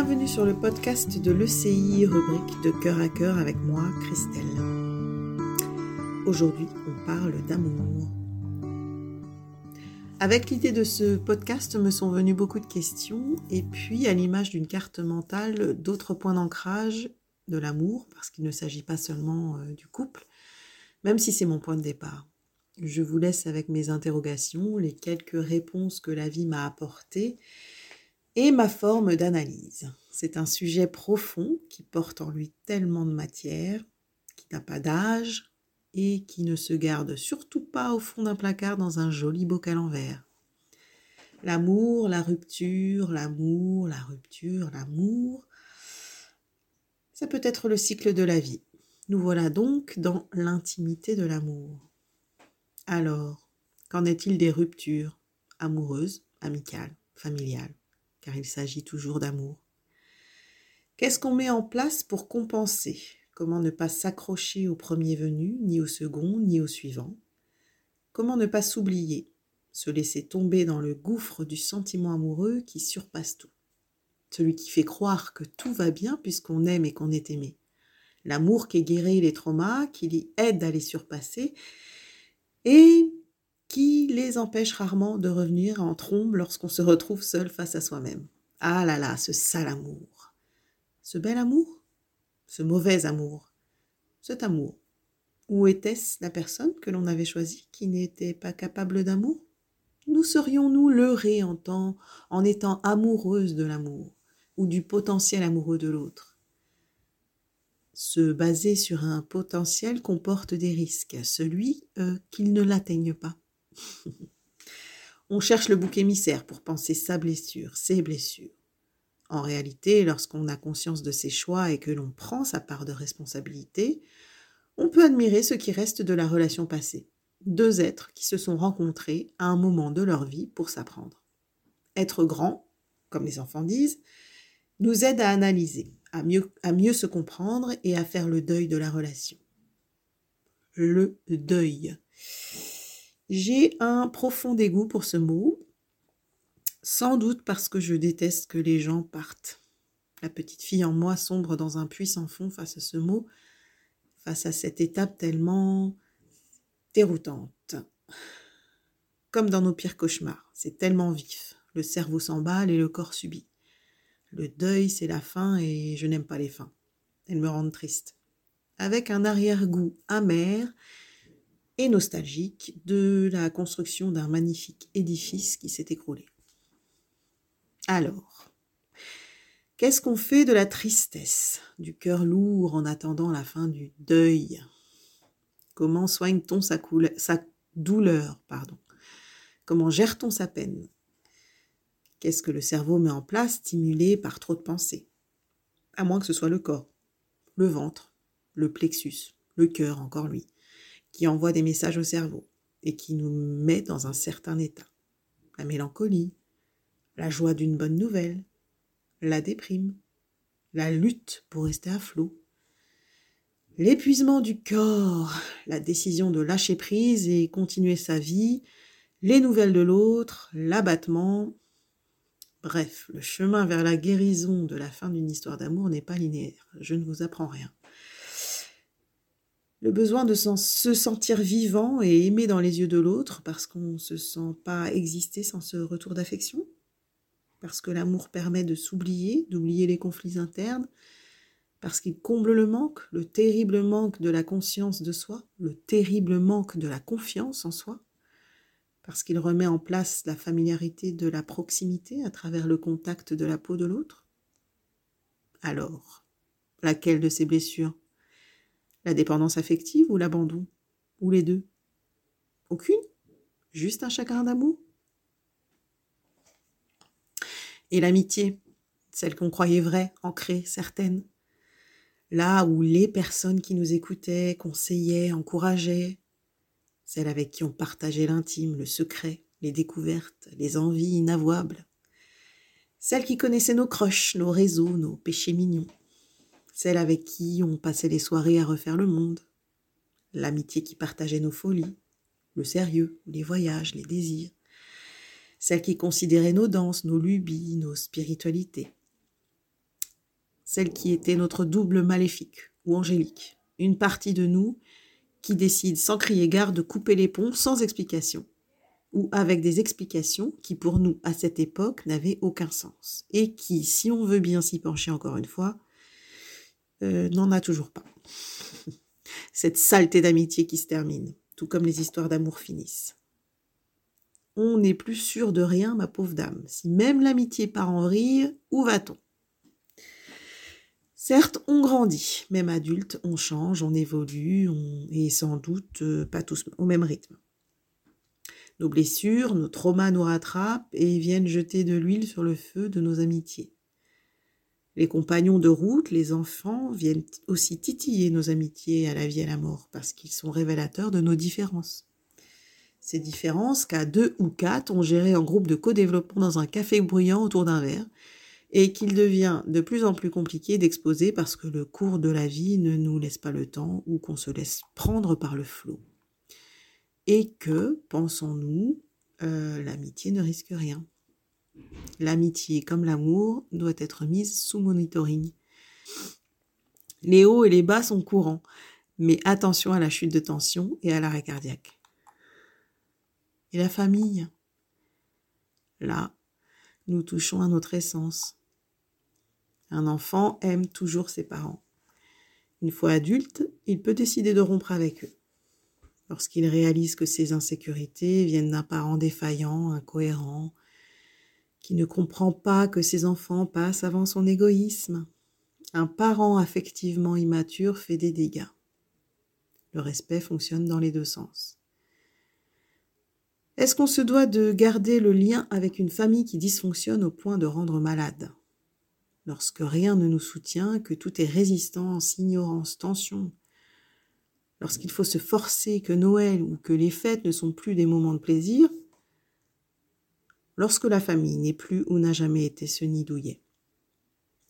Bienvenue sur le podcast de l'ECI, rubrique de cœur à cœur avec moi, Christelle. Aujourd'hui, on parle d'amour. Avec l'idée de ce podcast me sont venues beaucoup de questions et puis à l'image d'une carte mentale, d'autres points d'ancrage de l'amour, parce qu'il ne s'agit pas seulement euh, du couple, même si c'est mon point de départ. Je vous laisse avec mes interrogations, les quelques réponses que la vie m'a apportées et ma forme d'analyse. C'est un sujet profond qui porte en lui tellement de matière, qui n'a pas d'âge et qui ne se garde surtout pas au fond d'un placard dans un joli bocal en verre. L'amour, la rupture, l'amour, la rupture, l'amour, ça peut être le cycle de la vie. Nous voilà donc dans l'intimité de l'amour. Alors, qu'en est-il des ruptures amoureuses, amicales, familiales? Car il s'agit toujours d'amour. Qu'est-ce qu'on met en place pour compenser? Comment ne pas s'accrocher au premier venu, ni au second, ni au suivant? Comment ne pas s'oublier, se laisser tomber dans le gouffre du sentiment amoureux qui surpasse tout Celui qui fait croire que tout va bien puisqu'on aime et qu'on est aimé. L'amour qui guérit les traumas, qui les aide à les surpasser et les empêche rarement de revenir en trombe lorsqu'on se retrouve seul face à soi-même. Ah là là, ce sale amour. Ce bel amour? Ce mauvais amour? Cet amour Où était-ce la personne que l'on avait choisie qui n'était pas capable d'amour? Nous serions-nous leurrés en, temps, en étant amoureuses de l'amour ou du potentiel amoureux de l'autre? Se baser sur un potentiel comporte des risques, celui euh, qu'il ne l'atteigne pas. On cherche le bouc émissaire pour penser sa blessure, ses blessures. En réalité, lorsqu'on a conscience de ses choix et que l'on prend sa part de responsabilité, on peut admirer ce qui reste de la relation passée. Deux êtres qui se sont rencontrés à un moment de leur vie pour s'apprendre. Être grand, comme les enfants disent, nous aide à analyser, à mieux, se comprendre et à faire le deuil de la relation. Le deuil. J'ai un profond dégoût pour ce mot, sans doute parce que je déteste que les gens partent. La petite fille en moi sombre dans un puissant fond face à ce mot, face à cette étape tellement déroutante. Comme dans nos pires cauchemars, c'est tellement vif. Le cerveau s'emballe et le corps subit. Le deuil, c'est la fin et je n'aime pas les fins. Elles me rendent triste. Avec un arrière-goût amer et nostalgique de la construction d'un magnifique édifice qui s'est écroulé. Alors, qu'est-ce qu'on fait de la tristesse, du cœur lourd en attendant la fin du deuil? Comment soigne-t-on sa, douleur pardon? Comment gère-t-on sa peine? Qu'est-ce que le cerveau met en place stimulé par trop de pensées? À moins que ce soit le corps, le ventre, le plexus, le cœur encore lui qui envoie des messages au cerveau et qui nous met dans un certain état. La mélancolie, la joie d'une bonne nouvelle, la déprime, la lutte pour rester à flot, l'épuisement du corps, la décision de lâcher prise et continuer sa vie, les nouvelles de l'autre, l'abattement. Bref, le chemin vers la guérison de la fin d'une histoire d'amour n'est pas linéaire. Je ne vous apprends rien le besoin de se sentir vivant et aimé dans les yeux de l'autre parce qu'on ne se sent pas exister sans ce retour d'affection, parce que l'amour permet de s'oublier, d'oublier les conflits internes, parce qu'il comble le manque, le terrible manque de la conscience de soi, le terrible manque de la confiance en soi, parce qu'il remet en place la familiarité de la proximité à travers le contact de la peau de l'autre. Alors, laquelle de ces blessures la dépendance affective ou l'abandon? Ou les deux? Aucune? Juste un chagrin d'amour? Et l'amitié, celle qu'on croyait vraie, ancrée, certaine? Là où les personnes qui nous écoutaient, conseillaient, encourageaient, celles avec qui on partageait l'intime, le secret, les découvertes, les envies inavouables. Celles qui connaissaient nos crushs, nos réseaux, nos péchés mignons celle avec qui on passait les soirées à refaire le monde, l'amitié qui partageait nos folies, le sérieux, les voyages, les désirs, celle qui considérait nos danses, nos lubies, nos spiritualités. celle qui était notre double maléfique ou angélique, une partie de nous qui décide sans crier gare de couper les ponts sans explication, ou avec des explications qui pour nous à cette époque n'avaient aucun sens, et qui, si on veut bien s'y pencher encore une fois, euh, n'en a toujours pas. Cette saleté d'amitié qui se termine, tout comme les histoires d'amour finissent. On n'est plus sûr de rien, ma pauvre dame. Si même l'amitié part en vrille, où va-t-on? Certes, on grandit, même adulte, on change, on évolue, et sans doute euh, pas tous au même rythme. Nos blessures, nos traumas nous rattrapent et viennent jeter de l'huile sur le feu de nos amitiés. Les compagnons de route, les enfants, viennent aussi titiller nos amitiés à la vie et à la mort, parce qu'ils sont révélateurs de nos différences. Ces différences qu'à deux ou quatre on géré en groupe de co-développement dans un café bruyant autour d'un verre, et qu'il devient de plus en plus compliqué d'exposer parce que le cours de la vie ne nous laisse pas le temps ou qu'on se laisse prendre par le flot. Et que, pensons-nous, euh, l'amitié ne risque rien. L'amitié, comme l'amour, doit être mise sous monitoring. Les hauts et les bas sont courants, mais attention à la chute de tension et à l'arrêt cardiaque. Et la famille? Là, nous touchons à notre essence. Un enfant aime toujours ses parents. Une fois adulte, il peut décider de rompre avec eux. Lorsqu'il réalise que ses insécurités viennent d'un parent défaillant, incohérent, qui ne comprend pas que ses enfants passent avant son égoïsme. Un parent affectivement immature fait des dégâts. Le respect fonctionne dans les deux sens. Est-ce qu'on se doit de garder le lien avec une famille qui dysfonctionne au point de rendre malade? Lorsque rien ne nous soutient, que tout est résistance, ignorance, tension, lorsqu'il faut se forcer, que Noël ou que les fêtes ne sont plus des moments de plaisir, lorsque la famille n'est plus ou n'a jamais été ce nid douillet.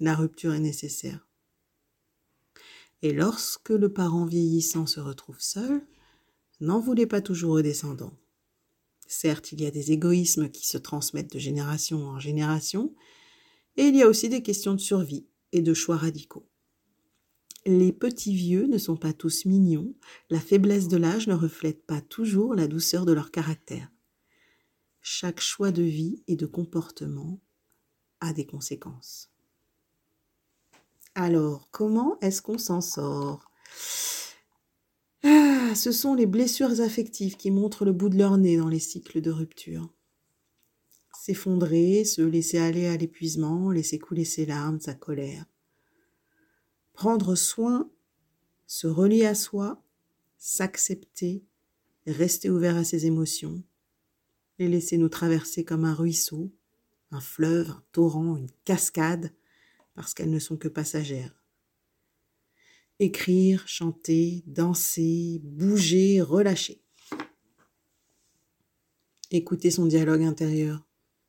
La rupture est nécessaire. Et lorsque le parent vieillissant se retrouve seul, n'en voulez pas toujours aux descendants. Certes, il y a des égoïsmes qui se transmettent de génération en génération, et il y a aussi des questions de survie et de choix radicaux. Les petits vieux ne sont pas tous mignons, la faiblesse de l'âge ne reflète pas toujours la douceur de leur caractère. Chaque choix de vie et de comportement a des conséquences. Alors, comment est-ce qu'on s'en sort? Ah, Ce sont les blessures affectives qui montrent le bout de leur nez dans les cycles de rupture. S'effondrer, se laisser aller à l'épuisement, laisser couler ses larmes, sa colère. Prendre soin, se relier à soi, s'accepter, rester ouvert à ses émotions, les laisser nous traverser comme un ruisseau, un fleuve, un torrent, une cascade, parce qu'elles ne sont que passagères. Écrire, chanter, danser, bouger, relâcher. Écouter son dialogue intérieur,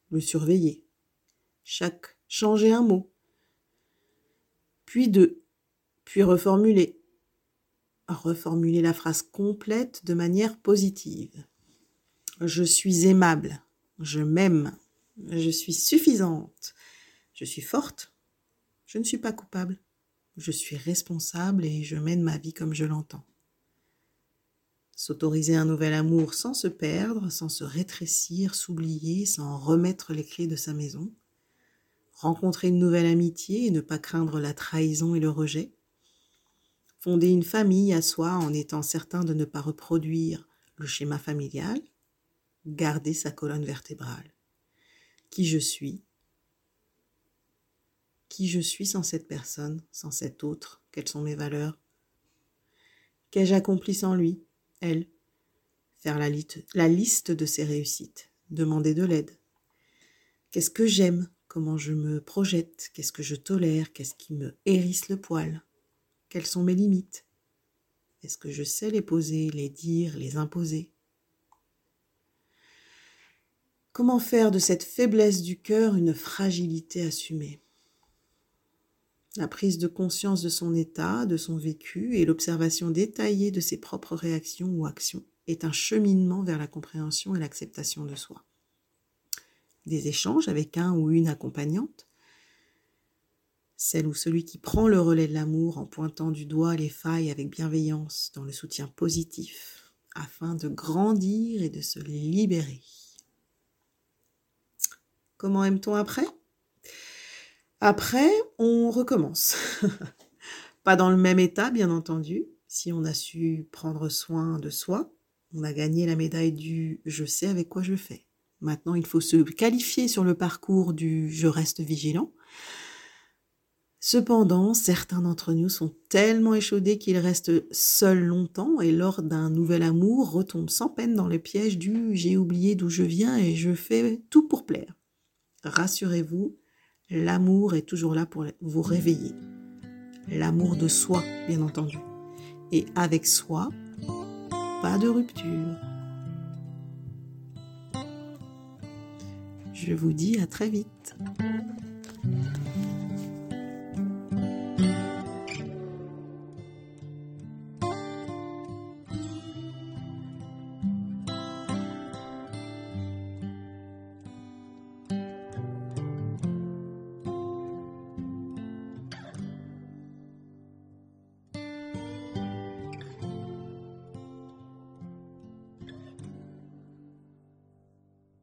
le surveiller. Chaque changer un mot, puis deux, puis reformuler. Reformuler la phrase complète de manière positive. Je suis aimable. Je m'aime. Je suis suffisante. Je suis forte. Je ne suis pas coupable. Je suis responsable et je mène ma vie comme je l'entends. S'autoriser un nouvel amour sans se perdre, sans se rétrécir, s'oublier, sans remettre les clés de sa maison. Rencontrer une nouvelle amitié et ne pas craindre la trahison et le rejet. Fonder une famille à soi en étant certain de ne pas reproduire le schéma familial garder sa colonne vertébrale. Qui je suis? Qui je suis sans cette personne, sans cet autre? Quelles sont mes valeurs? Qu'ai-je accompli sans lui, elle. Faire la, la liste de ses réussites, demander de l'aide. Qu'est-ce que j'aime? Comment je me projette? Qu'est-ce que je tolère? Qu'est-ce qui me hérisse le poil? Quelles sont mes limites? Est-ce que je sais les poser, les dire, les imposer? Comment faire de cette faiblesse du cœur une fragilité assumée? La prise de conscience de son état, de son vécu et l'observation détaillée de ses propres réactions ou actions est un cheminement vers la compréhension et l'acceptation de soi. Des échanges avec un ou une accompagnante, celle ou celui qui prend le relais de l'amour en pointant du doigt les failles avec bienveillance dans le soutien positif afin de grandir et de se libérer. Comment aime-t-on après? Après, on recommence. Pas dans le même état, bien entendu. Si on a su prendre soin de soi, on a gagné la médaille du je sais avec quoi je fais. Maintenant, il faut se qualifier sur le parcours du je reste vigilant Cependant, certains d'entre nous sont tellement échaudés qu'ils restent seuls longtemps et lors d'un nouvel amour retombent sans peine dans le piège du j'ai oublié d'où je viens et je fais tout pour plaire. Rassurez-vous, l'amour est toujours là pour vous réveiller. L'amour de soi, bien entendu. Et avec soi, pas de rupture. Je vous dis à très vite.